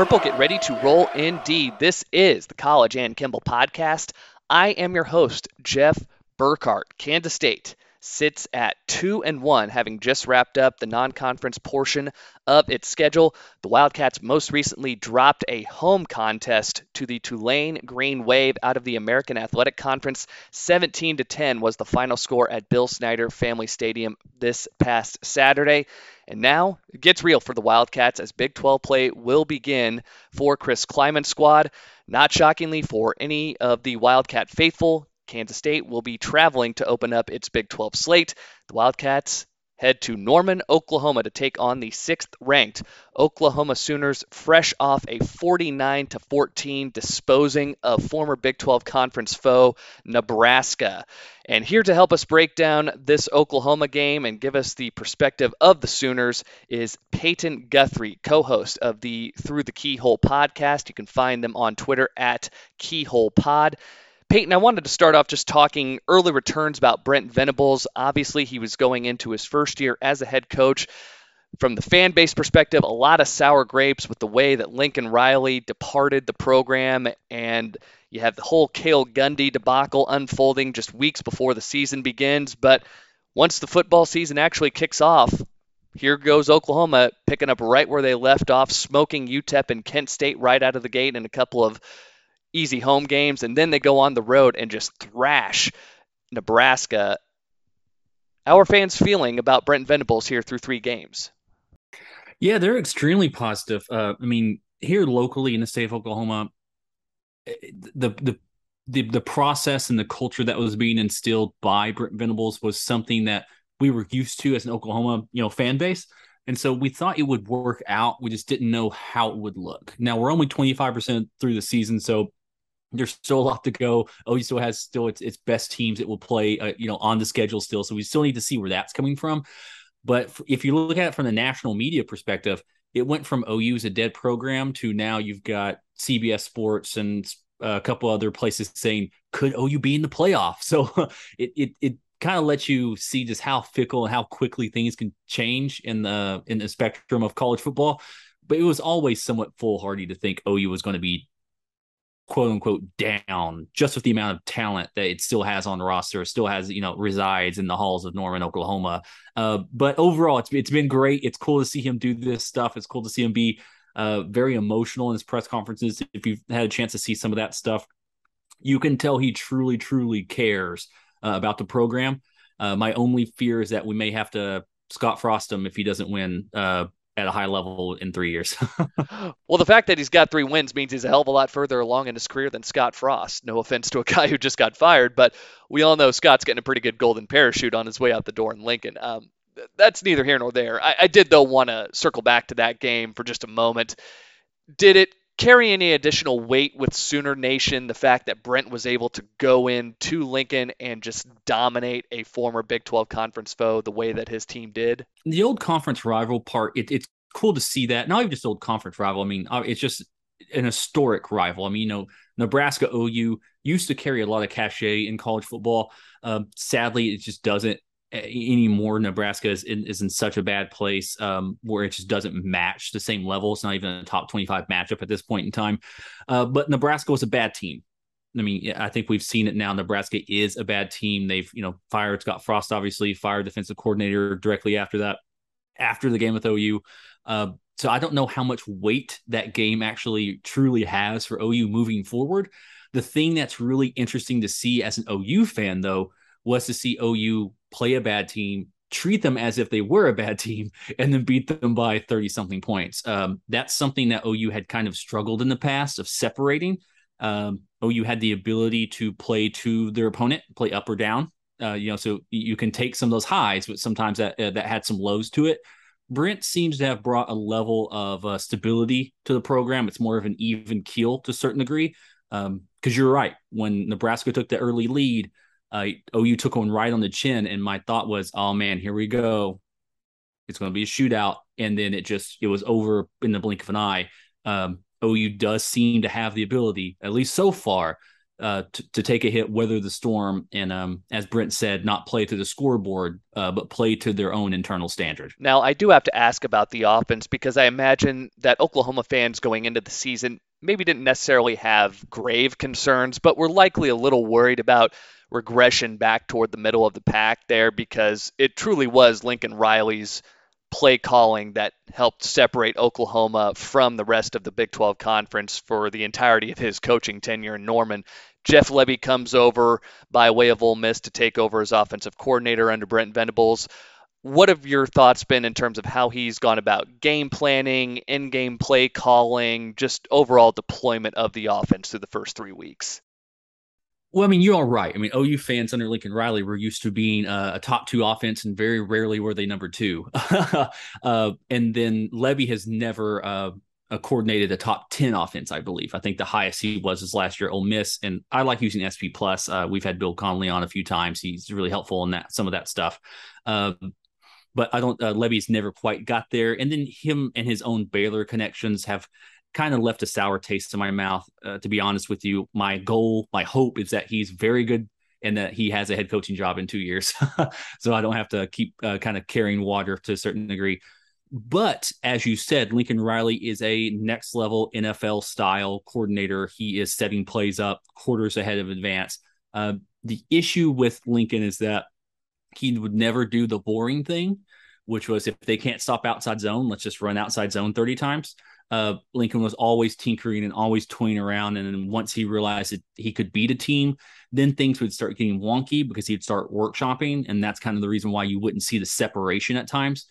Purple, get ready to roll indeed. This is the College and Kimball podcast. I am your host, Jeff Burkhart, Kansas State sits at 2 and 1 having just wrapped up the non-conference portion of its schedule. The Wildcats most recently dropped a home contest to the Tulane Green Wave out of the American Athletic Conference. 17 to 10 was the final score at Bill Snyder Family Stadium this past Saturday. And now it gets real for the Wildcats as Big 12 play will begin for Chris Klieman's squad. Not shockingly for any of the Wildcat faithful, Kansas State will be traveling to open up its Big 12 slate. The Wildcats head to Norman, Oklahoma to take on the sixth ranked Oklahoma Sooners, fresh off a 49 to 14 disposing of former Big 12 conference foe Nebraska. And here to help us break down this Oklahoma game and give us the perspective of the Sooners is Peyton Guthrie, co host of the Through the Keyhole podcast. You can find them on Twitter at Keyhole Pod. Peyton, I wanted to start off just talking early returns about Brent Venables. Obviously, he was going into his first year as a head coach. From the fan base perspective, a lot of sour grapes with the way that Lincoln Riley departed the program, and you have the whole Cale Gundy debacle unfolding just weeks before the season begins. But once the football season actually kicks off, here goes Oklahoma picking up right where they left off, smoking UTEP and Kent State right out of the gate in a couple of easy home games, and then they go on the road and just thrash Nebraska. Are fans feeling about Brent Venables here through three games? Yeah, they're extremely positive. Uh, I mean, here locally in the state of Oklahoma, eh, the the the the process and the culture that was being instilled by Brent Venables was something that we were used to as an Oklahoma, you know, fan base. And so we thought it would work out. We just didn't know how it would look. Now we're only 25% through the season, so there's still a lot to go. OU still has still its, its best teams it will play, uh, you know, on the schedule still. So we still need to see where that's coming from. But if you look at it from the national media perspective, it went from OU as a dead program to now you've got CBS Sports and a couple other places saying could OU be in the playoff. So it it it kind of lets you see just how fickle and how quickly things can change in the in the spectrum of college football. But it was always somewhat foolhardy to think OU was going to be quote unquote down just with the amount of talent that it still has on the roster, still has, you know, resides in the halls of Norman, Oklahoma. Uh, but overall, it's, it's been great. It's cool to see him do this stuff. It's cool to see him be uh, very emotional in his press conferences. If you've had a chance to see some of that stuff, you can tell he truly, truly cares uh, about the program. Uh, my only fear is that we may have to Scott Frost him if he doesn't win uh, at a high level in three years. well, the fact that he's got three wins means he's a hell of a lot further along in his career than Scott Frost. No offense to a guy who just got fired, but we all know Scott's getting a pretty good golden parachute on his way out the door in Lincoln. Um, that's neither here nor there. I, I did, though, want to circle back to that game for just a moment. Did it carry any additional weight with Sooner Nation, the fact that Brent was able to go in to Lincoln and just dominate a former Big 12 conference foe the way that his team did? The old conference rival part, it, it's cool to see that. Not even just old conference rival. I mean, uh, it's just an historic rival. I mean, you know, Nebraska OU used to carry a lot of cachet in college football. Um, sadly, it just doesn't anymore. Nebraska is in, is in such a bad place um, where it just doesn't match the same level. It's not even a top 25 matchup at this point in time. Uh, but Nebraska was a bad team. I mean, I think we've seen it now. Nebraska is a bad team. They've, you know, fired Scott Frost, obviously, fired defensive coordinator directly after that, after the game with OU. Uh, so I don't know how much weight that game actually truly has for OU moving forward. The thing that's really interesting to see as an OU fan, though, was to see OU play a bad team, treat them as if they were a bad team, and then beat them by 30 something points. Um, that's something that OU had kind of struggled in the past of separating. Um, OU had the ability to play to their opponent, play up or down. Uh, you know, so you can take some of those highs, but sometimes that uh, that had some lows to it. Brent seems to have brought a level of uh, stability to the program. It's more of an even keel to a certain degree. Because um, you're right, when Nebraska took the early lead, uh, OU took one right on the chin, and my thought was, oh man, here we go. It's going to be a shootout, and then it just it was over in the blink of an eye. Um, OU does seem to have the ability, at least so far, uh, to, to take a hit, weather the storm, and um, as Brent said, not play to the scoreboard, uh, but play to their own internal standard. Now, I do have to ask about the offense because I imagine that Oklahoma fans going into the season maybe didn't necessarily have grave concerns, but were likely a little worried about regression back toward the middle of the pack there because it truly was Lincoln Riley's play calling that helped separate Oklahoma from the rest of the Big 12 conference for the entirety of his coaching tenure in Norman. Jeff Lebby comes over by way of Ole Miss to take over as offensive coordinator under Brent Venables. What have your thoughts been in terms of how he's gone about game planning, in game play calling, just overall deployment of the offense through the first three weeks? Well, I mean, you're all right. I mean, OU fans under Lincoln Riley were used to being uh, a top two offense, and very rarely were they number two. uh, and then Lebby has never uh, coordinated a top 10 offense, I believe. I think the highest he was is last year, Ole Miss. And I like using SP Plus. Uh, we've had Bill Connelly on a few times. He's really helpful in that some of that stuff. Uh, but I don't. Uh, Lebby's never quite got there, and then him and his own Baylor connections have kind of left a sour taste in my mouth. Uh, to be honest with you, my goal, my hope is that he's very good and that he has a head coaching job in two years, so I don't have to keep uh, kind of carrying water to a certain degree. But as you said, Lincoln Riley is a next level NFL style coordinator. He is setting plays up quarters ahead of advance. Uh, the issue with Lincoln is that he would never do the boring thing, which was if they can't stop outside zone, let's just run outside zone 30 times uh, Lincoln was always tinkering and always toying around. And then once he realized that he could beat a team, then things would start getting wonky because he'd start workshopping. And that's kind of the reason why you wouldn't see the separation at times.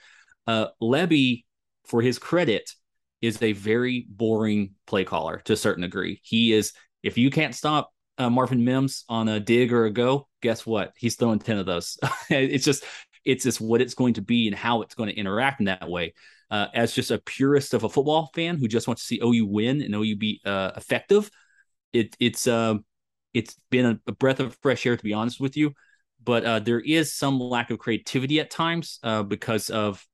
Uh, Lebby, for his credit, is a very boring play caller to a certain degree. He is, if you can't stop uh, Marvin Mims on a dig or a go, guess what? He's throwing 10 of those. it's just, it's just what it's going to be and how it's going to interact in that way uh, as just a purist of a football fan who just wants to see OU win and OU be uh, effective, it, it's uh, it's been a, a, breath of fresh air to be honest with you. But uh, there is some lack of creativity at times uh, because of,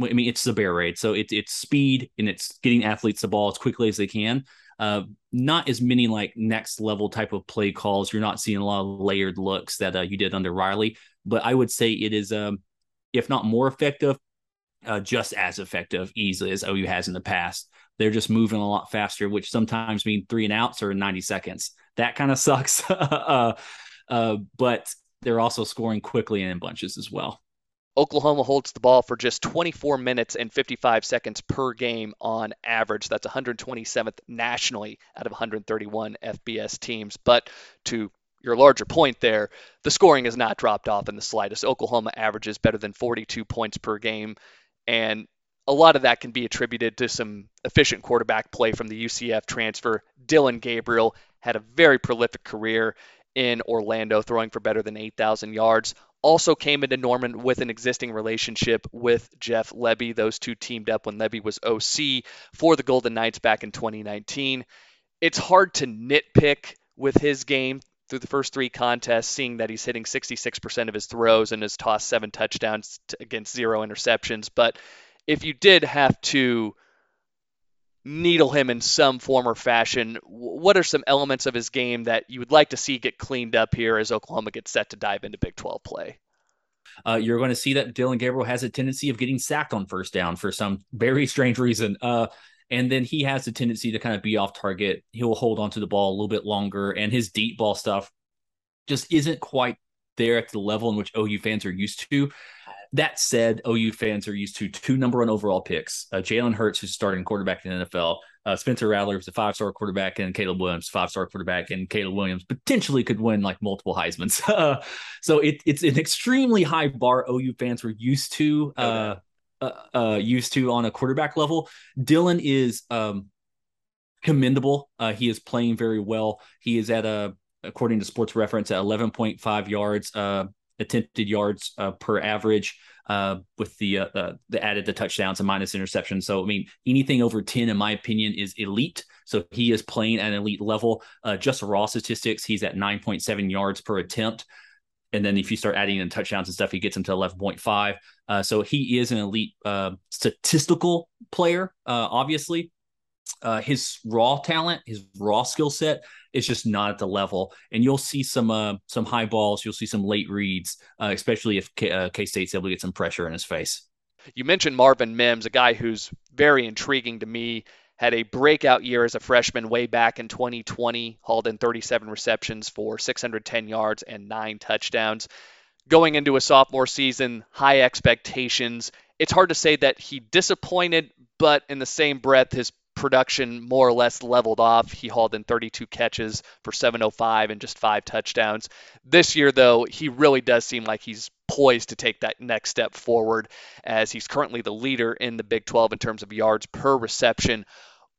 I mean, it's the bear raid, so it's it's speed and it's getting athletes the ball as quickly as they can. Uh, not as many like next level type of play calls. You're not seeing a lot of layered looks that uh, you did under Riley, but I would say it is, um, if not more effective, uh, just as effective easily as OU has in the past. They're just moving a lot faster, which sometimes mean three and outs or 90 seconds. That kind of sucks. uh, uh, but they're also scoring quickly and in bunches as well. Oklahoma holds the ball for just 24 minutes and 55 seconds per game on average. That's 127th nationally out of 131 FBS teams. But to your larger point there, the scoring has not dropped off in the slightest. Oklahoma averages better than 42 points per game and a lot of that can be attributed to some efficient quarterback play from the UCF transfer. Dillon Gabriel had a very prolific career in Orlando, throwing for better than 8,000 yards. Also came into Norman with an existing relationship with Jeff Lebby. Those two teamed up when Lebby was OC for the Golden Knights back in 2019. It's hard to nitpick with his game through the first three contests, seeing that he's hitting 66% of his throws and has tossed seven touchdowns against zero interceptions. But if you did have to needle him in some form or fashion, what are some elements of his game that you would like to see get cleaned up here as Oklahoma gets set to dive into Big 12 play? Uh, you're going to see that Dillon Gabriel has a tendency of getting sacked on first down for some very strange reason. Uh, and then he has the tendency to kind of be off target. He'll hold onto the ball a little bit longer, and his deep ball stuff just isn't quite there at the level in which OU fans are used to. That said, OU fans are used to two number one overall picks: uh, Jalen Hurts, who's starting quarterback in the NFL, uh, Spencer Rattler, who's a five star quarterback, and Caleb Williams, five star quarterback, and Caleb Williams potentially could win like multiple Heisman's. so it, it's an extremely high bar OU fans were used to. Uh, uh, uh, used to on a quarterback level. Dillon is um, commendable. Uh, he is playing very well. He is at a, according to Sports Reference, at 11.5 yards uh, attempted yards uh, per average. Uh, with the uh, the added the touchdowns and minus interceptions. So I mean, anything over ten, in my opinion, is elite. So he is playing at an elite level. Just raw statistics, he's at nine point seven yards per attempt and then if you start adding in touchdowns and stuff, he gets him to 11.5. Uh, so he is an elite uh, statistical player, uh, obviously. Uh, his raw talent, his raw skill set is just not at the level. And you'll see some uh, some high balls, you'll see some late reads, uh, especially if K, uh, K-State's able to get some pressure in his face. You mentioned Marvin Mims, a guy who's very intriguing to me. Had a breakout year as a freshman way back in 2020, hauled in 37 receptions for 610 yards and nine touchdowns. Going into a sophomore season, high expectations. It's hard to say that he disappointed, but in the same breath, his production more or less leveled off. He hauled in 32 catches for 705 and just five touchdowns. This year, though, he really does seem like he's poised to take that next step forward as he's currently the leader in the Big 12 in terms of yards per reception.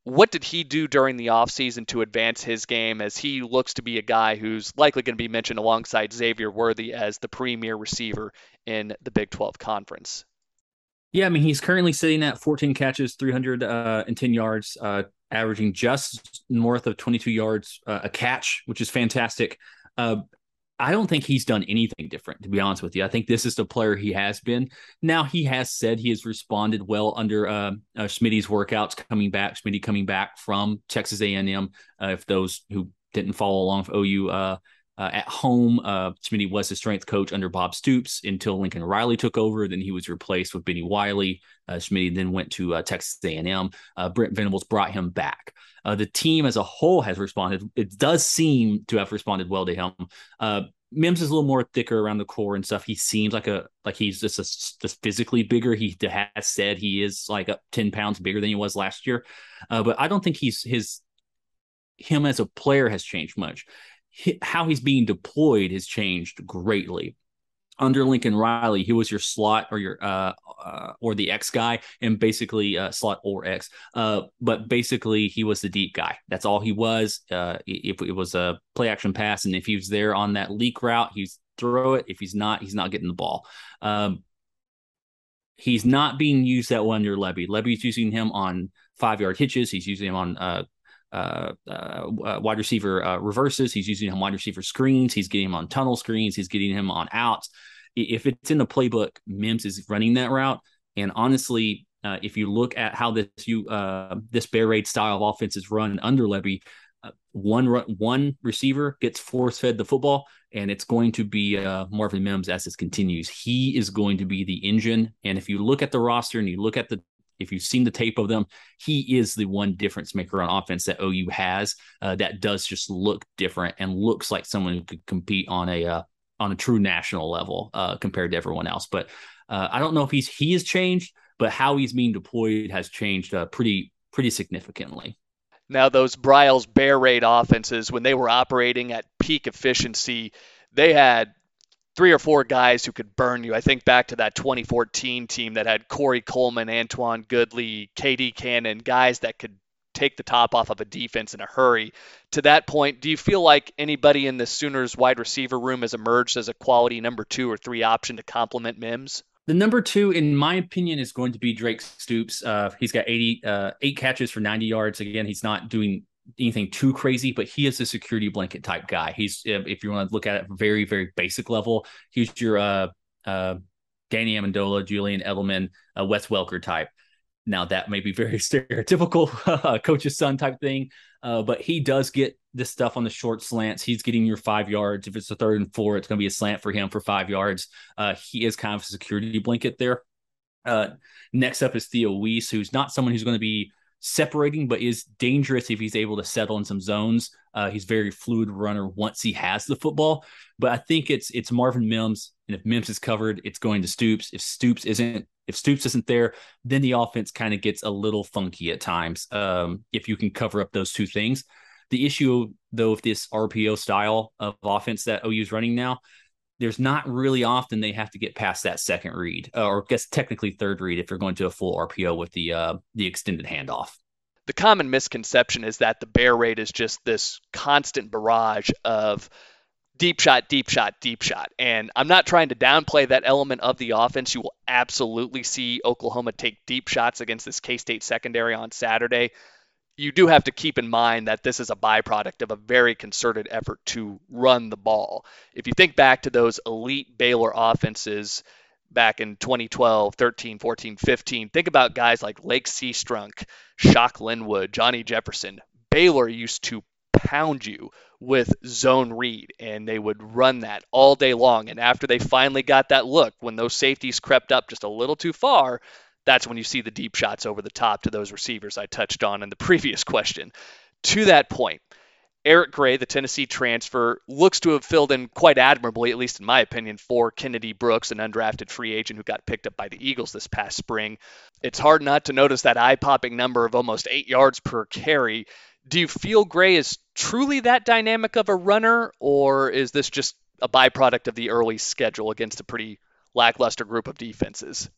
What did he do during the offseason to advance his game as he looks to be a guy who's likely going to be mentioned alongside Xavier Worthy as the premier receiver in the Big 12 conference? Yeah, I mean, he's currently sitting at 14 catches, 310 uh, yards, uh, averaging just north of 22 yards uh, a catch, which is fantastic. Uh, I don't think he's done anything different, to be honest with you. I think this is the player he has been. Now he has said he has responded well under uh, uh, Schmitty's workouts coming back. Schmitty coming back from Texas A&M. Uh, if those who didn't follow along for OU uh, uh, at home, uh, Smitty was the strength coach under Bob Stoops until Lincoln Riley took over. Then he was replaced with Bennie Wylie. Uh, Smitty then went to uh, Texas A&M. Uh, Brent Venables brought him back. Uh, the team as a whole has responded. It does seem to have responded well to him. Uh, Mims is a little more thicker around the core and stuff. He seems like a like he's just a, just physically bigger. He has said he is like up ten pounds bigger than he was last year, but I don't think he's his him as a player has changed much how he's being deployed has changed greatly. Under Lincoln Riley, he was your slot or your uh, uh or the X guy, and basically uh, slot or X. Uh, but basically, he was the deep guy. That's all he was. Uh, if it was a play action pass, and if he was there on that leak route, he's throw it. If he's not, he's not getting the ball. Um, he's not being used that one under Lebby. Lebby's using him on five yard hitches. He's using him on uh, uh, uh, wide receiver uh, reverses. He's using him wide receiver screens. He's getting him on tunnel screens. He's getting him on outs. If it's in the playbook, Mims is running that route. And honestly, uh, if you look at how this you uh, this bear raid style of offense is run under uh, one one receiver gets force fed the football, and it's going to be Marvin Mims as this continues. He is going to be the engine. And if you look at the roster and you look at the if you've seen the tape of them, he is the one difference maker on offense that OU has uh, that does just look different and looks like someone who could compete on a uh, on a true national level uh, compared to everyone else. But uh, I don't know if he's he has changed, but how he's being deployed has changed uh, pretty pretty significantly. Now those Briles Bear Raid offenses, when they were operating at peak efficiency, they had three or four guys who could burn you. I think back to that 2014 team that had Corey Coleman, Antoine Goodley, KD Cannon, guys that could take the top off of a defense in a hurry. To that point, do you feel like anybody in the Sooners wide receiver room has emerged as a quality number two or three option to complement Mims? The number two, in my opinion, is going to be Drake Stoops. Uh, he's got 80, uh, eight catches for 90 yards. Again, he's not doing anything too crazy, but he is a security blanket type guy. He's if you want to look at it very very basic level, he's your uh uh Danny Amendola, Julian Edelman, uh, Wes Welker type. Now that may be very stereotypical uh, coach's son type thing, uh, but he does get this stuff on the short slants. He's getting your five yards. If it's a third and four, it's going to be a slant for him for five yards. Uh, he is kind of a security blanket there. Uh, next up is Theo Wease, who's not someone who's going to be separating, but is dangerous if he's able to settle in some zones. Uh, he's very fluid runner once he has the football. But I think it's it's Marvin Mims, and if Mims is covered, it's going to Stoops. If Stoops isn't, if Stoops isn't there, then the offense kind of gets a little funky at times. Um, if you can cover up those two things. The issue, though, of this RPO style of offense that OU is running now, there's not really often they have to get past that second read, uh, or I guess technically third read if you're going to a full RPO with the uh, the extended handoff. The common misconception is that the bear raid is just this constant barrage of deep shot, deep shot, deep shot. And I'm not trying to downplay that element of the offense. You will absolutely see Oklahoma take deep shots against this K State secondary on Saturday you do have to keep in mind that this is a byproduct of a very concerted effort to run the ball. If you think back to those elite Baylor offenses back in 2012, 13, 14, 15, think about guys like Lache Seastrunk, Shock Linwood, Johnny Jefferson. Baylor used to pound you with zone read, and they would run that all day long. And after they finally got that look, when those safeties crept up just a little too far, that's when you see the deep shots over the top to those receivers I touched on in the previous question. To that point, Eric Gray, the Tennessee transfer, looks to have filled in quite admirably, at least in my opinion, for Kennedy Brooks, an undrafted free agent who got picked up by the Eagles this past spring. It's hard not to notice that eye popping number of almost eight yards per carry. Do you feel Gray is truly that dynamic of a runner, or is this just a byproduct of the early schedule against a pretty lackluster group of defenses?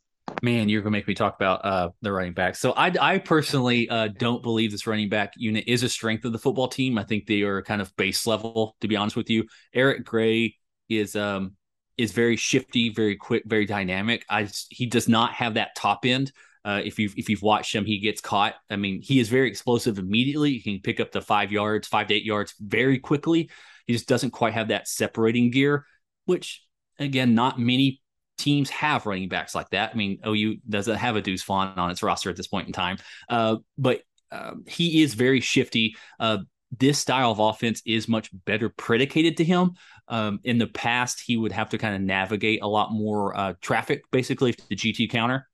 Man, you're gonna make me talk about uh, the running back. So I, I personally uh, don't believe this running back unit is a strength of the football team. I think they are kind of base level, to be honest with you. Eric Gray is um is very shifty, very quick, very dynamic. I he does not have that top end. Uh, if you've if you've watched him, he gets caught. I mean, he is very explosive immediately. He can pick up the five yards, five to eight yards very quickly. He just doesn't quite have that separating gear, which again, not many teams have running backs like that. I mean, OU doesn't have a Deuce Vaughn on its roster at this point in time, uh, but uh, he is very shifty. Uh, this style of offense is much better predicated to him. Um, in the past, he would have to kind of navigate a lot more uh, traffic, basically, to the GT counter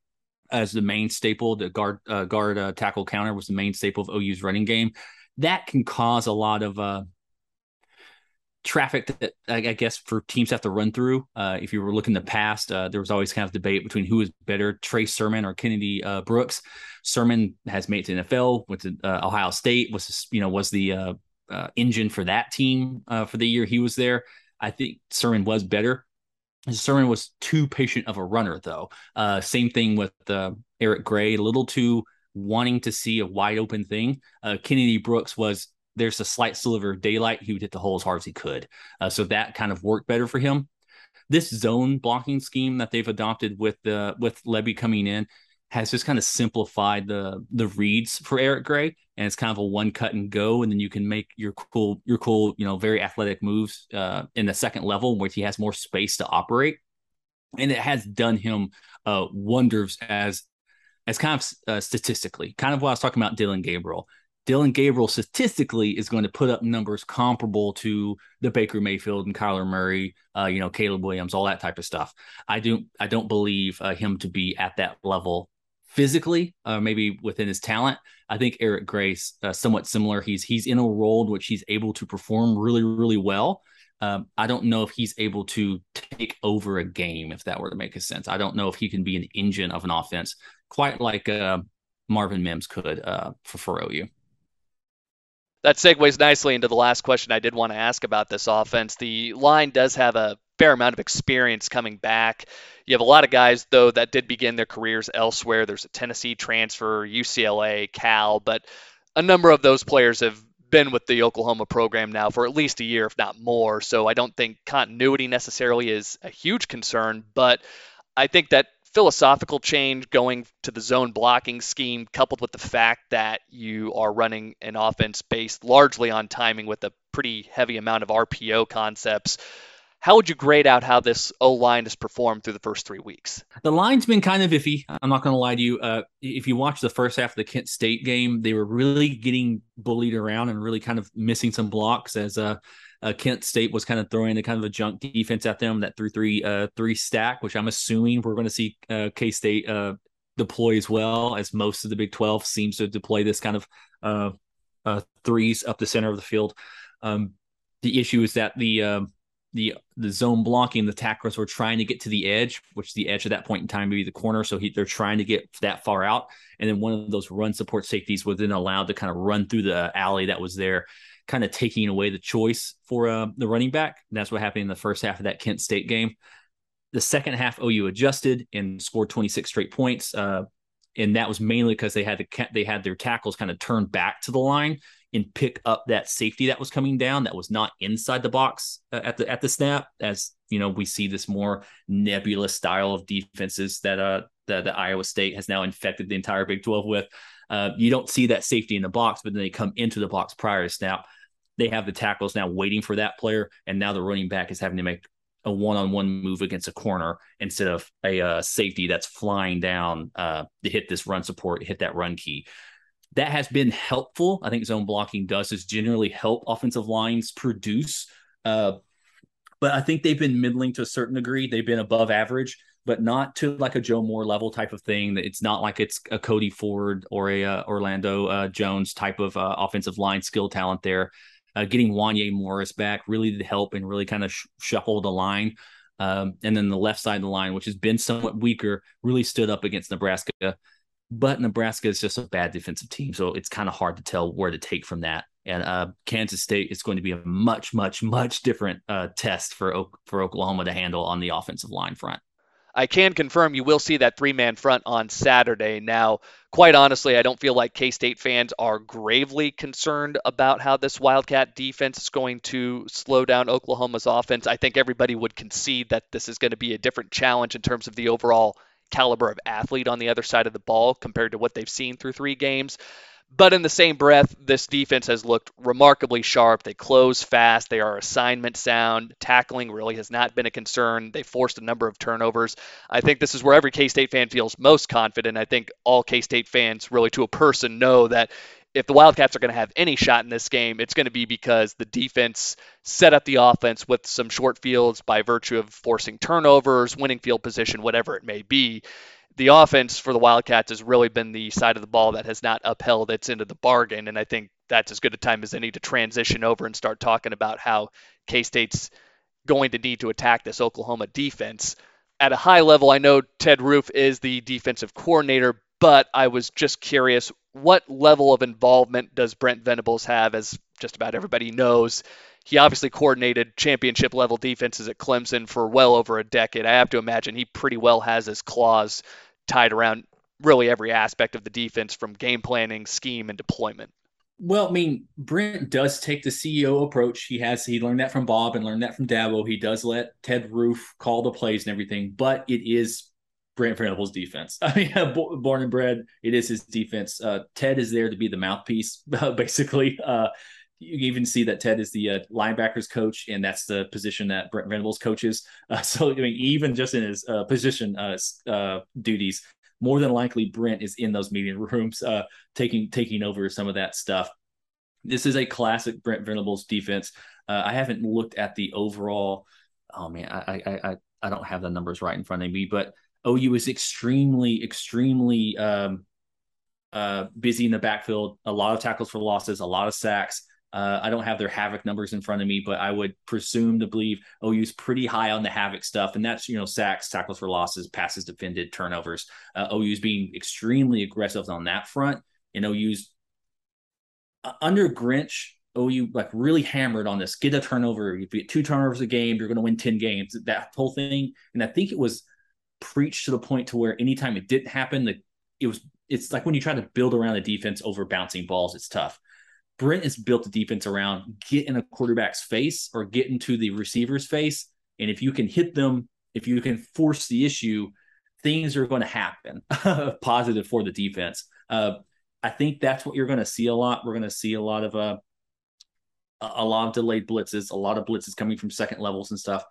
as the main staple. The guard uh, guard uh, tackle counter was the main staple of OU's running game. That can cause a lot of traffic that I guess for teams have to run through. Uh, if you were looking the past, uh, there was always kind of debate between who is better, Trey Sermon or Kennedy uh, Brooks. Sermon has made it to NFL, went to uh, Ohio State, was you know was the uh, uh, engine for that team for the year he was there. I think Sermon was better. Sermon was too patient of a runner, though. same thing with Eric Gray, a little too wanting to see a wide open thing. Kennedy Brooks was there's a slight sliver of daylight, he would hit the hole as hard as he could. Uh, so that kind of worked better for him. This zone blocking scheme that they've adopted with the with Lebby coming in has just kind of simplified the the reads for Eric Gray, and it's kind of a one cut and go, and then you can make your cool your cool you know very athletic moves uh, in the second level where he has more space to operate, and it has done him uh, wonders as as kind of uh, statistically, kind of what I was talking about Dillon Gabriel. Dillon Gabriel statistically is going to put up numbers comparable to the Baker Mayfield and Kyler Murray, uh, you know, Caleb Williams, all that type of stuff. I do I don't believe uh, him to be at that level physically, uh, maybe within his talent. I think Eric Grace uh, somewhat similar. He's he's in a role in which he's able to perform really really well. Um, I don't know if he's able to take over a game, if that were to make a sense. I don't know if he can be an engine of an offense, quite like uh, Marvin Mims could uh, for, for OU that segues nicely into the last question I did want to ask about this offense. The line does have a fair amount of experience coming back. You have a lot of guys, though, that did begin their careers elsewhere. There's a Tennessee transfer, UCLA, Cal, but a number of those players have been with the Oklahoma program now for at least a year, if not more. So I don't think continuity necessarily is a huge concern, but I think that philosophical change going to the zone blocking scheme, coupled with the fact that you are running an offense based largely on timing with a pretty heavy amount of RPO concepts. How would you grade out how this O line has performed through the first three weeks? The line's been kind of iffy. I'm not going to lie to you. Uh, if you watch the first half of the Kent State game, they were really getting bullied around and really kind of missing some blocks as uh, uh, Kent State was kind of throwing a kind of a junk defense at them that through three uh, three stack, which I'm assuming we're going to see uh, K State uh, deploy as well as most of the Big Twelve seems to deploy this kind of threes up the center of the field. Um, the issue is that the um, the the zone blocking the tacklers were trying to get to the edge, which the edge at that point in time maybe the corner. So he, they're trying to get that far out, and then one of those run support safeties was then allowed to kind of run through the alley that was there kind of taking away the choice for uh, the running back. And that's what happened in the first half of that Kent State game. The second half, OU adjusted and scored 26 straight points. Uh, and that was mainly because they had they had their tackles kind of turned back to the line and pick up that safety that was coming down that was not inside the box uh, at the at the snap. As you know, we see this more nebulous style of defenses that uh that the Iowa State has now infected the entire Big 12 with. Uh, you don't see that safety in the box, but then they come into the box prior to snap. They have the tackles now waiting for that player, and now the running back is having to make a one-on-one move against a corner instead of a uh, safety that's flying down uh, to hit this run support, hit that run key. That has been helpful. I think zone blocking does is generally help offensive lines produce. Uh, but I think they've been middling to a certain degree. They've been above average, but not to like a Joe Moore level type of thing. It's not like it's a Cody Ford or a uh, Orlando uh, Jones type of uh, offensive line skill talent there. Uh, getting Wanya Morris back really did help and really kind of sh- shuffle the line. Um, and then the left side of the line, which has been somewhat weaker, really stood up against Nebraska but Nebraska is just a bad defensive team, so it's kind of hard to tell where to take from that. And uh, Kansas State is going to be a much, much, much different uh, test for for Oklahoma to handle on the offensive line front. I can confirm you will see that three man front on Saturday. Now, quite honestly, I don't feel like K State fans are gravely concerned about how this Wildcat defense is going to slow down Oklahoma's offense. I think everybody would concede that this is going to be a different challenge in terms of the overall caliber of athlete on the other side of the ball compared to what they've seen through three games. But in the same breath, this defense has looked remarkably sharp. They close fast. They are assignment sound. Tackling really has not been a concern. They forced a number of turnovers. I think this is where every K State fan feels most confident. I think all K State fans, really to a person, know that if the Wildcats are going to have any shot in this game, it's going to be because the defense set up the offense with some short fields by virtue of forcing turnovers, winning field position, whatever it may be. The offense for the Wildcats has really been the side of the ball that has not upheld its end of the bargain. And I think that's as good a time as any to transition over and start talking about how K State's going to need to attack this Oklahoma defense. At a high level, I know Ted Roof is the defensive coordinator, but I was just curious what level of involvement does Brent Venables have? As just about everybody knows, he obviously coordinated championship level defenses at Clemson for well over a decade. I have to imagine he pretty well has his claws tied around really every aspect of the defense from game planning, scheme, and deployment. Well, I mean, Brent does take the CEO approach. He has he learned that from Bob and learned that from Dabo. He does let Ted Roof call the plays and everything, but it is Brent Venables' defense. I mean, born and bred, it is his defense. Uh, Ted is there to be the mouthpiece, basically. Uh, you even see that Ted is the uh, linebackers coach, and that's the position that Brent Venables coaches. Uh, so, I mean, even just in his uh, position uh, duties, more than likely Brent is in those meeting rooms, taking taking over some of that stuff. This is a classic Brent Venables defense. I haven't looked at the overall. Oh man, I I I, I don't have the numbers right in front of me, but OU is extremely, extremely um, uh, busy in the backfield. A lot of tackles for losses, a lot of sacks. Uh, I don't have their havoc numbers in front of me, but I would presume to believe OU's pretty high on the havoc stuff, and that's you know sacks, tackles for losses, passes defended, turnovers. Uh, OU's being extremely aggressive on that front, and OU's uh, under Grinch. OU like really hammered on this. Get a turnover. If you get two turnovers a game, you're going to win ten games. That whole thing, and I think it was preached to the point to where anytime it didn't happen, that it was it's like when you try to build around a defense over bouncing balls, it's tough. Brent has built the defense around get in a quarterback's face or get into the receiver's face. And if you can hit them, if you can force the issue, things are going to happen positive for the defense. Uh, I think that's what you're going to see a lot. We're going to see a lot of uh, a lot of delayed blitzes, a lot of blitzes coming from second levels and stuff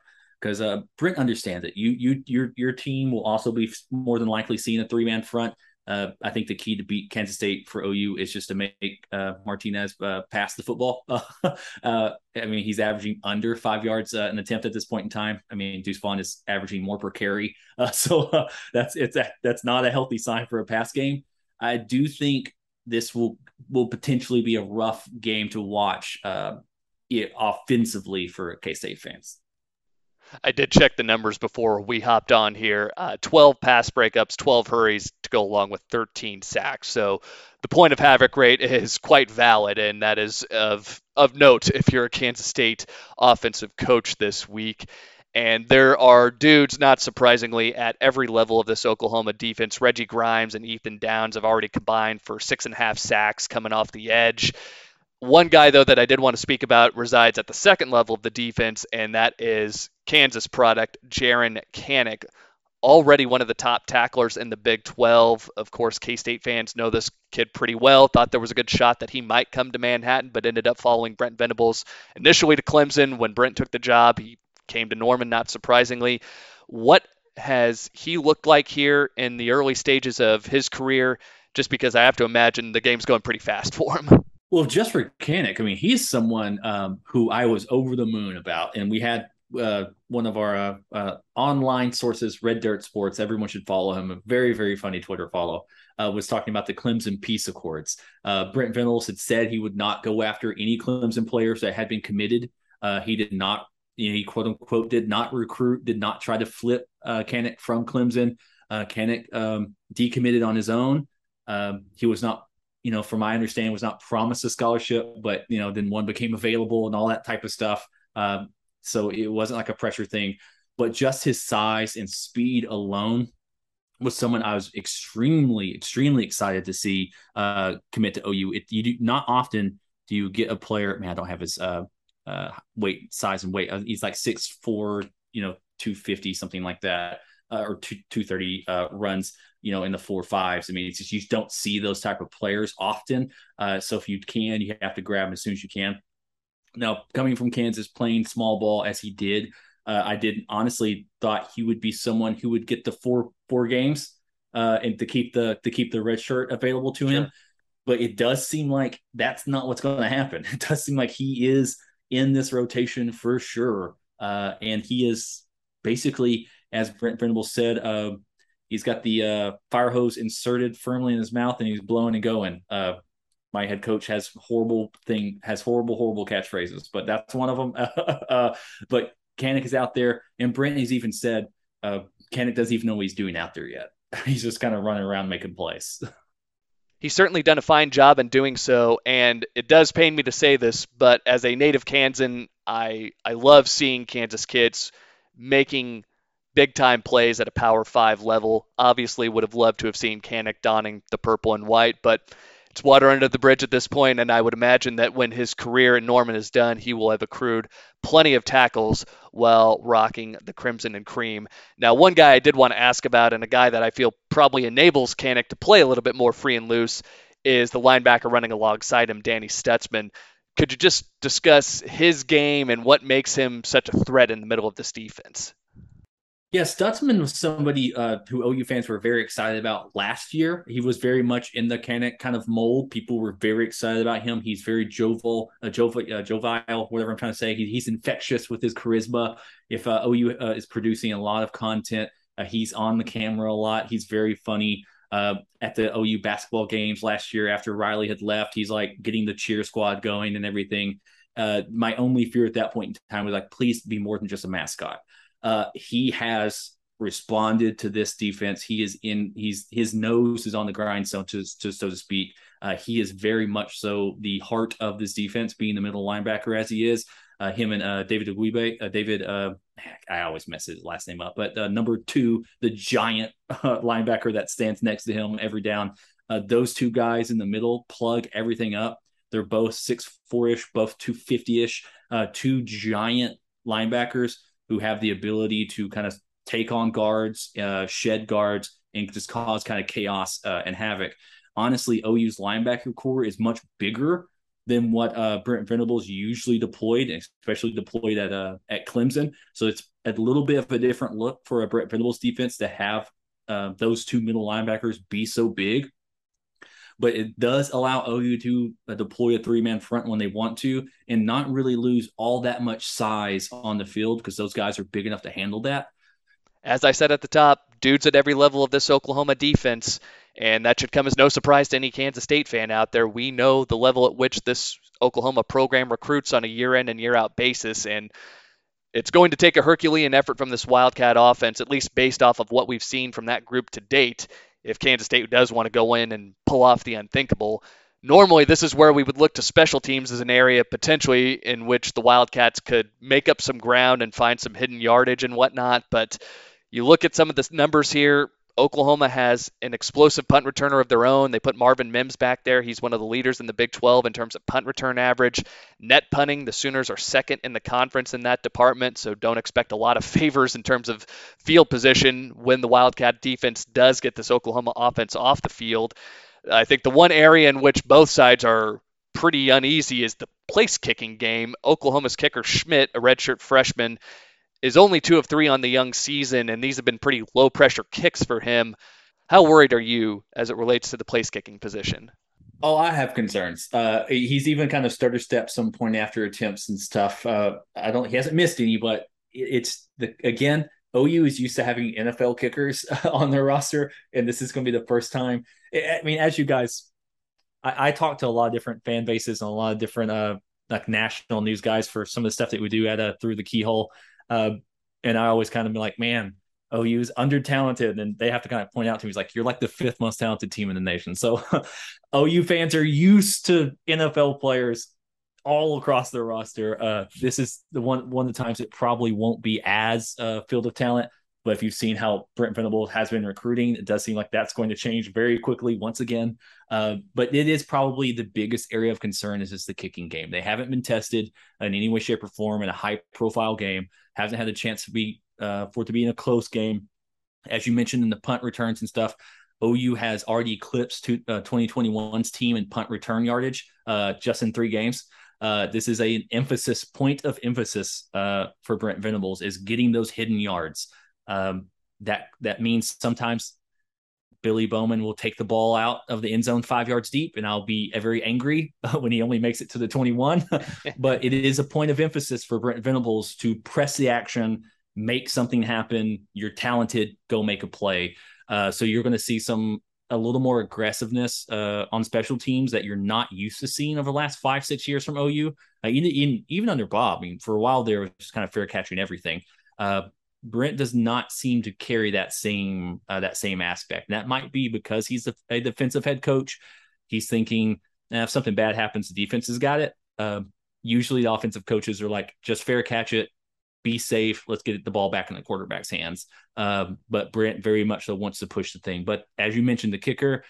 because uh, Brent understands it. You you your your team will also be more than likely seeing a three man front. Uh, I think the key to beat Kansas State for OU is just to make uh, Martinez uh, pass the football. Uh, I mean, he's averaging under five yards uh, an attempt at this point in time. I mean, Deuce Vaughn is averaging more per carry, so that's it's a, that's not a healthy sign for a pass game. I do think this will will potentially be a rough game to watch it offensively for K State fans. I did check the numbers before we hopped on here. Uh, 12 pass breakups, 12 hurries to go along with 13 sacks. So the point of havoc rate is quite valid, and that is of of note if you're a Kansas State offensive coach this week. And there are dudes, not surprisingly, at every level of this Oklahoma defense. Reggie Grimes and Ethan Downs have already combined for six and a half sacks coming off the edge. One guy, though, that I did want to speak about resides at the second level of the defense, and that is Kansas product, Jaren Kanak. Already one of the top tacklers in the Big 12. Of course, K State fans know this kid pretty well. Thought there was a good shot that he might come to Manhattan, but ended up following Brent Venables initially to Clemson. When Brent took the job, he came to Norman, not surprisingly. What has he looked like here in the early stages of his career? just because I have to imagine the game's going pretty fast for him. Well, just for Kanak, I mean, he's someone um, who I was over the moon about, and we had uh, one of our uh, uh, online sources, Red Dirt Sports. Everyone should follow him. A very, very funny Twitter follow. Uh, was talking about the Clemson peace accords. Uh, Brent Venables had said he would not go after any Clemson players that had been committed. Uh, he did not, you know, he quote unquote did not recruit, did not try to flip uh, from Clemson. Uh, um, decommitted on his own. Um, he was not, you know, from my understanding, was not promised a scholarship, but you know, then one became available and all that type of stuff. Um, so it wasn't like a pressure thing, but just his size and speed alone was someone I was extremely, extremely excited to see uh, commit to OU. It, you do not often do you get a player. Man, I don't have his uh, uh, weight, size, and weight. Uh, he's like six four, you know, two fifty, something like that, uh, or two two thirty uh, runs. You know, in the four fives. I mean, it's just you don't see those type of players often. Uh, so if you can, you have to grab them as soon as you can. Now, coming from Kansas, playing small ball as he did, uh, I did honestly thought he would be someone who would get the four four games uh, and to keep the to keep the red shirt available to him. Sure. But it does seem like that's not what's going to happen. It does seem like he is in this rotation for sure, uh, and he is basically, as Brent Venables said, uh, he's got the uh, fire hose inserted firmly in his mouth and he's blowing and going. Uh, my head coach has horrible thing has horrible horrible catchphrases, but that's one of them. uh, but Kanak is out there, and Brittany's even said uh, doesn't even know what he's doing out there yet. he's just kind of running around making plays. He's certainly done a fine job in doing so, and it does pain me to say this, but as a native Kansan, I I love seeing Kansas kids making big time plays at a Power Five level. Obviously, would have loved to have seen Kanak donning the purple and white, but it's water under the bridge at this point, and I would imagine that when his career in Norman is done, he will have accrued plenty of tackles while rocking the crimson and cream. Now, one guy I did want to ask about, and a guy that I feel probably enables Kanak to play a little bit more free and loose, is the linebacker running alongside him, Danny Stutsman. Could you just discuss his game and what makes him such a threat in the middle of this defense? Yeah, Stutsman was somebody uh, who OU fans were very excited about last year. He was very much in the kind of kind of mold. People were very excited about him. He's very jovial, uh, jovial, uh, jovial, whatever I'm trying to say. He, he's infectious with his charisma. If uh, OU uh, is producing a lot of content, uh, he's on the camera a lot. He's very funny. Uh, at the OU basketball games last year, after Riley had left, he's like getting the cheer squad going and everything. my only fear at that point in time was like, please be more than just a mascot uh, he has responded to this defense. He is in. He's his nose is on the grindstone, to, to so to speak. Uh, he is very much so the heart of this defense, being the middle linebacker as he is. Uh, him and uh, David Ugwoegbu, uh, David, uh, I always mess his last name up, but uh, number two, the giant uh, linebacker that stands next to him every down. Those two guys in the middle plug everything up. They're both six four ish, both two fifty ish, two giant linebackers who have the ability to kind of take on guards, uh, shed guards, and just cause kind of chaos uh, and havoc. Honestly, OU's linebacker core is much bigger than what uh, Brent Venables usually deployed, especially deployed at uh, at Clemson. So it's a little bit of a different look for a Brent Venables defense to have uh, those two middle linebackers be so big but it does allow OU to uh, deploy a three man front when they want to and not really lose all that much size on the field because those guys are big enough to handle that. As I said at the top, dudes at every level of this Oklahoma defense, and that should come as no surprise to any Kansas State fan out there. We know the level at which this Oklahoma program recruits on a year in and year out basis, and it's going to take a Herculean effort from this Wildcat offense, at least based off of what we've seen from that group to date if Kansas State does want to go in and pull off the unthinkable. Normally, this is where we would look to special teams as an area potentially in which the Wildcats could make up some ground and find some hidden yardage and whatnot. But you look at some of the numbers here, Oklahoma has an explosive punt returner of their own. They put Marvin Mims back there. He's one of the leaders in the Big 12 in terms of punt return average. Net punting, the Sooners are second in the conference in that department, so don't expect a lot of favors in terms of field position when the Wildcat defense does get this Oklahoma offense off the field. I think the one area in which both sides are pretty uneasy is the place kicking game. Oklahoma's kicker Schmidt, a redshirt freshman, is only two of three on the young season, and these have been pretty low pressure kicks for him. How worried are you as it relates to the place kicking position? Oh, I have concerns. Uh, he's even kind of stutter step some point after attempts and stuff. Uh, I don't. He hasn't missed any, but it's the again. OU is used to having NFL kickers on their roster, and this is going to be the first time. I mean, as you guys, I, I talk to a lot of different fan bases and a lot of different uh like national news guys for some of the stuff that we do at uh, through the keyhole, uh, and I always kind of be like, man, OU is under talented, and they have to kind of point out to me, he's like, you're like the fifth most talented team in the nation. So OU fans are used to NFL players all across their roster. Uh, this is the one one of the times it probably won't be as a uh, field of talent. But if you've seen how Brent Venables has been recruiting, it does seem like that's going to change very quickly once again. Uh, but it is probably the biggest area of concern is just the kicking game. They haven't been tested in any way, shape, or form in a high profile game. Hasn't had a chance to be uh, for it to be in a close game. As you mentioned in the punt returns and stuff, OU has already eclipsed to, uh, 2021's team in punt return yardage uh, just in three games. Uh, this is a, an emphasis point of emphasis uh, for Brent Venables is getting those hidden yards. Um, that that means sometimes Billy Bowman will take the ball out of the end zone five yards deep, and I'll be very angry when he only makes it to the 21. but it is a point of emphasis for Brent Venables to press the action, make something happen. You're talented, go make a play. Uh, so you're going to see some a little more aggressiveness uh, on special teams that you're not used to seeing over the last five six years from OU. Uh, even, even under Bob, I mean, for a while there was just kind of fair catching everything. Brent does not seem to carry that same uh, that same aspect. And that might be because he's a, a defensive head coach. He's thinking eh, if something bad happens, the defense has got it. Uh, usually, the offensive coaches are like, just fair catch it, be safe. Let's get the ball back in the quarterback's hands. Um, but Brent very much so wants to push the thing. But as you mentioned, the kicker,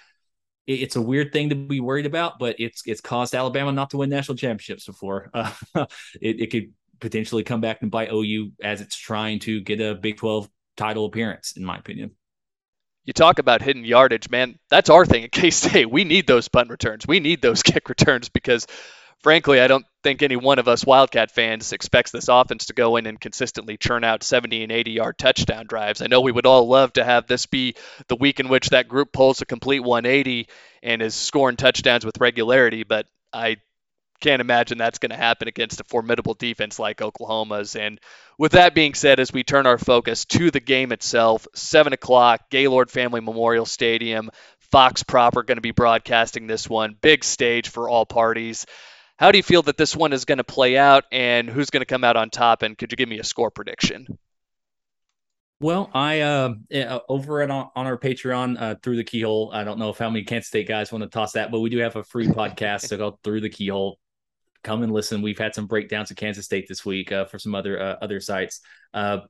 it, it's a weird thing to be worried about, but it's it's caused Alabama not to win national championships before. Uh, it, it could potentially come back and bite OU as it's trying to get a Big 12 title appearance, in my opinion. You talk about hidden yardage, man. That's our thing at K State. We need those punt returns. We need those kick returns because, frankly, I don't think any one of us Wildcat fans expects this offense to go in and consistently churn out 70 and 80 yard touchdown drives. I know we would all love to have this be the week in which that group pulls a complete 180 and is scoring touchdowns with regularity, but I can't imagine that's going to happen against a formidable defense like Oklahoma's. And with that being said, as we turn our focus to the game itself, 7 o'clock, Gaylord Family Memorial Stadium, Fox proper going to be broadcasting this one. Big stage for all parties. How do you feel that this one is going to play out, and who's going to come out on top? And could you give me a score prediction? Well, I uh, over at on, on our Patreon uh, through the keyhole. I don't know if how many Kansas State guys want to toss that, but we do have a free podcast so go through the keyhole come and listen. We've had some breakdowns of Kansas State this week uh, for some other uh, other sites. Uh,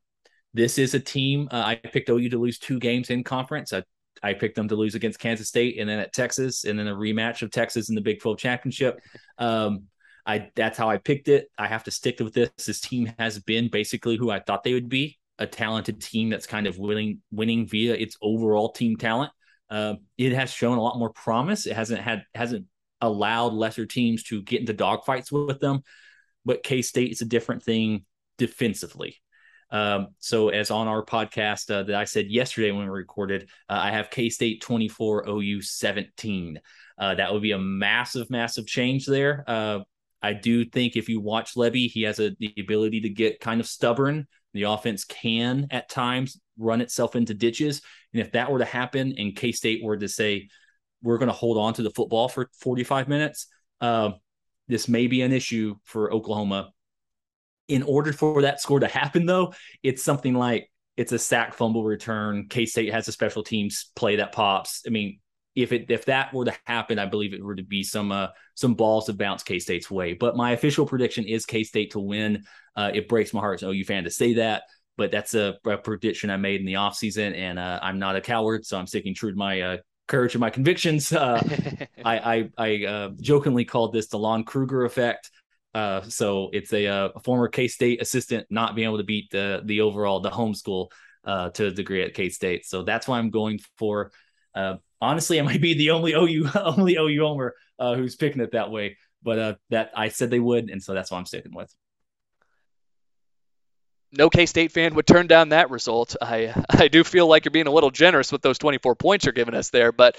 this is a team. Uh, I picked OU to lose two games in conference. I, I picked them to lose against Kansas State and then at Texas, and then a rematch of Texas in the Big 12 championship. Um, I that's how I picked it. I have to stick with this. This team has been basically who I thought they would be a talented team that's kind of winning winning via its overall team talent. Uh, it has shown a lot more promise. It hasn't had hasn't allowed lesser teams to get into dogfights with them. But K State is a different thing defensively. Um, so, as on our podcast uh, that I said yesterday when we recorded, uh, I have K State 24, OU 17. Uh, that would be a massive, massive change there. Uh, I do think if you watch Lebby, he has a, the ability to get kind of stubborn. The offense can at times run itself into ditches. And if that were to happen and K State were to say, we're going to hold on to the football for 45 minutes. Uh, this may be an issue for Oklahoma. In order for that score to happen, though, it's something like it's a sack fumble return. K State has a special teams play that pops. I mean, if it if that were to happen, I believe it were to be some uh, some balls to bounce K State's way. But my official prediction is K State to win. Uh, it breaks my heart as an OU fan to say that, but that's a, a prediction I made in the offseason, and uh, I'm not a coward, so I'm sticking true to my uh, courage and my convictions. Uh, I I, I uh, jokingly called this the Lon Kruger effect. Uh, so it's a, uh, a former K State assistant not being able to beat the the overall the homeschool uh, to a degree at K State. So that's why I'm going for. Uh, honestly, I might be the only OU only OU homer uh, who's picking it that way. But uh, that I said they would, and so that's why I'm sticking with. No K State fan would turn down that result. I I do feel like you're being a little generous with those 24 points you're giving us there, but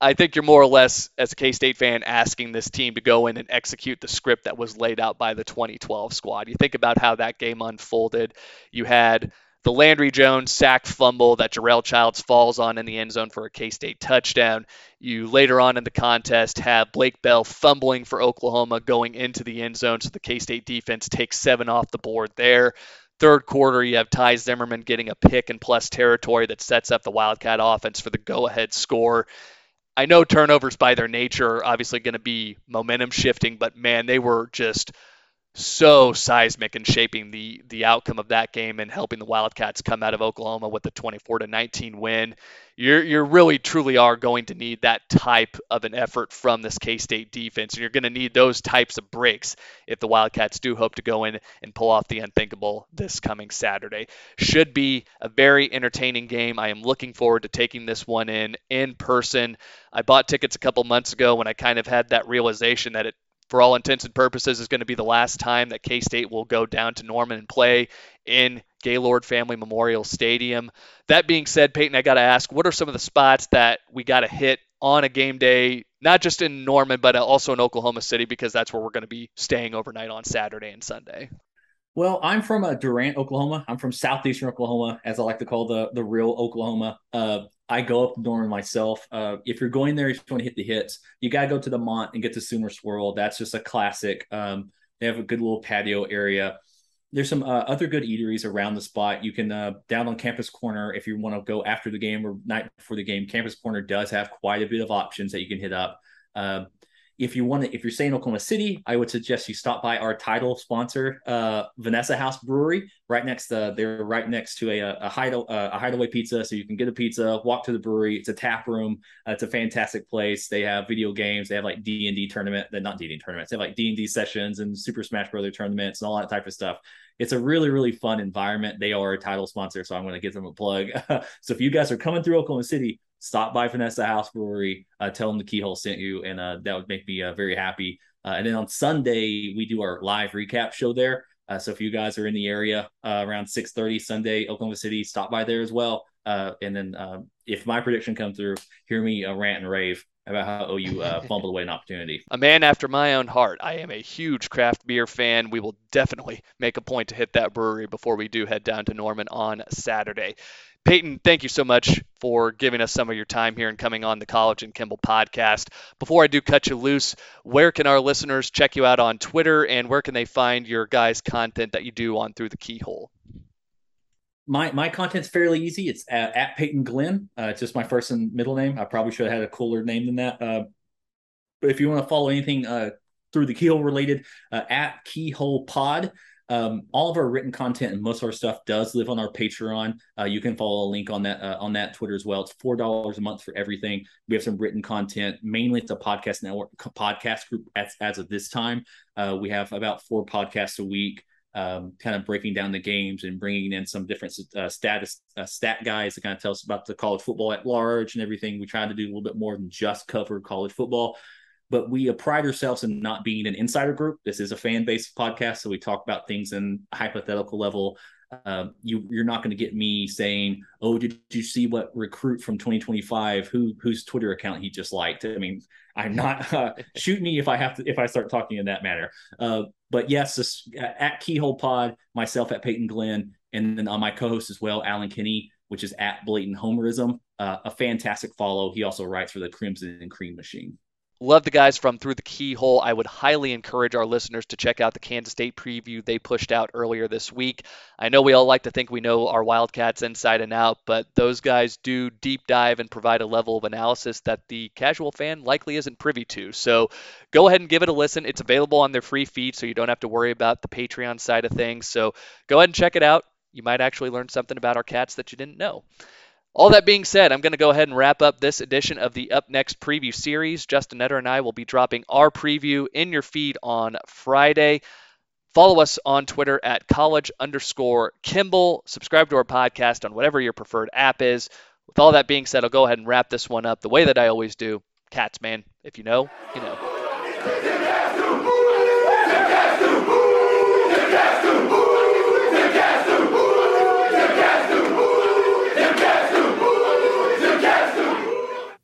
I think you're more or less, as a K State fan, asking this team to go in and execute the script that was laid out by the 2012 squad. You think about how that game unfolded. You had the Landry Jones sack fumble that Jarell Childs falls on in the end zone for a K State touchdown. You later on in the contest have Blake Bell fumbling for Oklahoma going into the end zone, so the K State defense takes seven off the board there. Third quarter, you have Ty Zimmerman getting a pick in plus territory that sets up the Wildcat offense for the go ahead score. I know turnovers by their nature are obviously going to be momentum shifting, but man, they were just so seismic in shaping the the outcome of that game and helping the Wildcats come out of Oklahoma with a 24 to 19 win. You're you really truly are going to need that type of an effort from this K-State defense, and you're going to need those types of breaks if the Wildcats do hope to go in and pull off the unthinkable this coming Saturday. Should be a very entertaining game. I am looking forward to taking this one in in person. I bought tickets a couple months ago when I kind of had that realization that it for all intents and purposes, is going to be the last time that K State will go down to Norman and play in Gaylord Family Memorial Stadium. That being said, Peyton, I got to ask, what are some of the spots that we got to hit on a game day, not just in Norman, but also in Oklahoma City, because that's where we're going to be staying overnight on Saturday and Sunday? Well, I'm from uh, Durant, Oklahoma. I'm from southeastern Oklahoma, as I like to call the the real Oklahoma. Uh, I go up Norman myself. Uh, if you're going there, if you want to hit the hits, you got to go to the Mont and get to Sooner Swirl. That's just a classic. Um, they have a good little patio area. There's some uh, other good eateries around the spot. You can uh, down on Campus Corner if you want to go after the game or night before the game. Campus Corner does have quite a bit of options that you can hit up. If you want to, if you're staying in Oklahoma City, I would suggest you stop by our title sponsor, uh, Vanessa House Brewery, right next to. They're right next to a a, hideaway, uh, a hideaway pizza, so you can get a pizza, walk to the brewery. It's a tap room. Uh, it's a fantastic place. They have video games. They have like D and D tournament. They're not D and D tournaments. They have like D and D sessions and Super Smash Brother tournaments and all that type of stuff. It's a really really fun environment. They are a title sponsor, so I'm going to give them a plug. so if you guys are coming through Oklahoma City, stop by Vanessa House Brewery, uh, tell them the Keyhole sent you, and uh, that would make me uh, very happy. Uh, and then on Sunday we do our live recap show there. Uh, so if you guys are in the area uh, around 6:30 Sunday, Oklahoma City, stop by there as well. and then um, if my prediction comes through, hear me rant and rave about how oh, OU uh, fumbled away an opportunity. A man after my own heart. I am a huge craft beer fan. We will definitely make a point to hit that brewery before we do head down to Norman on Saturday. Peyton, thank you so much for giving us some of your time here and coming on the College and Kimball podcast. Before I do cut you loose, where can our listeners check you out on Twitter and where can they find your guys' content that you do on Through the Keyhole? My my content's fairly easy. It's at, at Peyton Glenn. Uh, it's just my first and middle name. I probably should have had a cooler name than that. Uh, but if you want to follow anything uh, through the keyhole related, uh, at Keyhole Pod. Um, all of our written content and most of our stuff does live on our Patreon. Uh, you can follow a link on that uh, on that Twitter as well. It's four dollars a month for everything. We have some written content. Mainly, it's a podcast network podcast group as, as of this time. We have about four podcasts a week, um, kind of breaking down the games and bringing in some different uh, status uh, stat guys to kind of tell us about the college football at large and everything. We try to do a little bit more than just cover college football but we pride ourselves in not being an insider group. This is a fan based podcast, so we talk about things in hypothetical level. Um, you you're not going to get me saying, "Oh, did you see what recruit from 2025 who whose Twitter account he just liked?" I mean, I'm not uh, shoot me if I have to if I start talking in that manner. Uh, but yes, this, at Keyhole Pod, myself at Peyton Glenn, and then on my co-host as well, Alan Kinney, which is at Blatant Homerism. Uh, a fantastic follow. He also writes for the Crimson and Cream Machine. Love the guys from Through the Keyhole. I would highly encourage our listeners to check out the Kansas State preview they pushed out earlier this week. I know we all like to think we know our Wildcats inside and out, but those guys do deep dive and provide a level of analysis that the casual fan likely isn't privy to. So go ahead and give it a listen. It's available on their free feed, so you don't have to worry about the Patreon side of things. So go ahead and check it out. You might actually learn something about our cats that you didn't know. All that being said, I'm going to go ahead and wrap up this edition of the Up Next preview series. Justin Netter and I will be dropping our preview in your feed on Friday. Follow us on Twitter at college underscore Kimball. Subscribe to our podcast on whatever your preferred app is. With all that being said, I'll go ahead and wrap this one up the way that I always do. Cats, man. If you know, you know.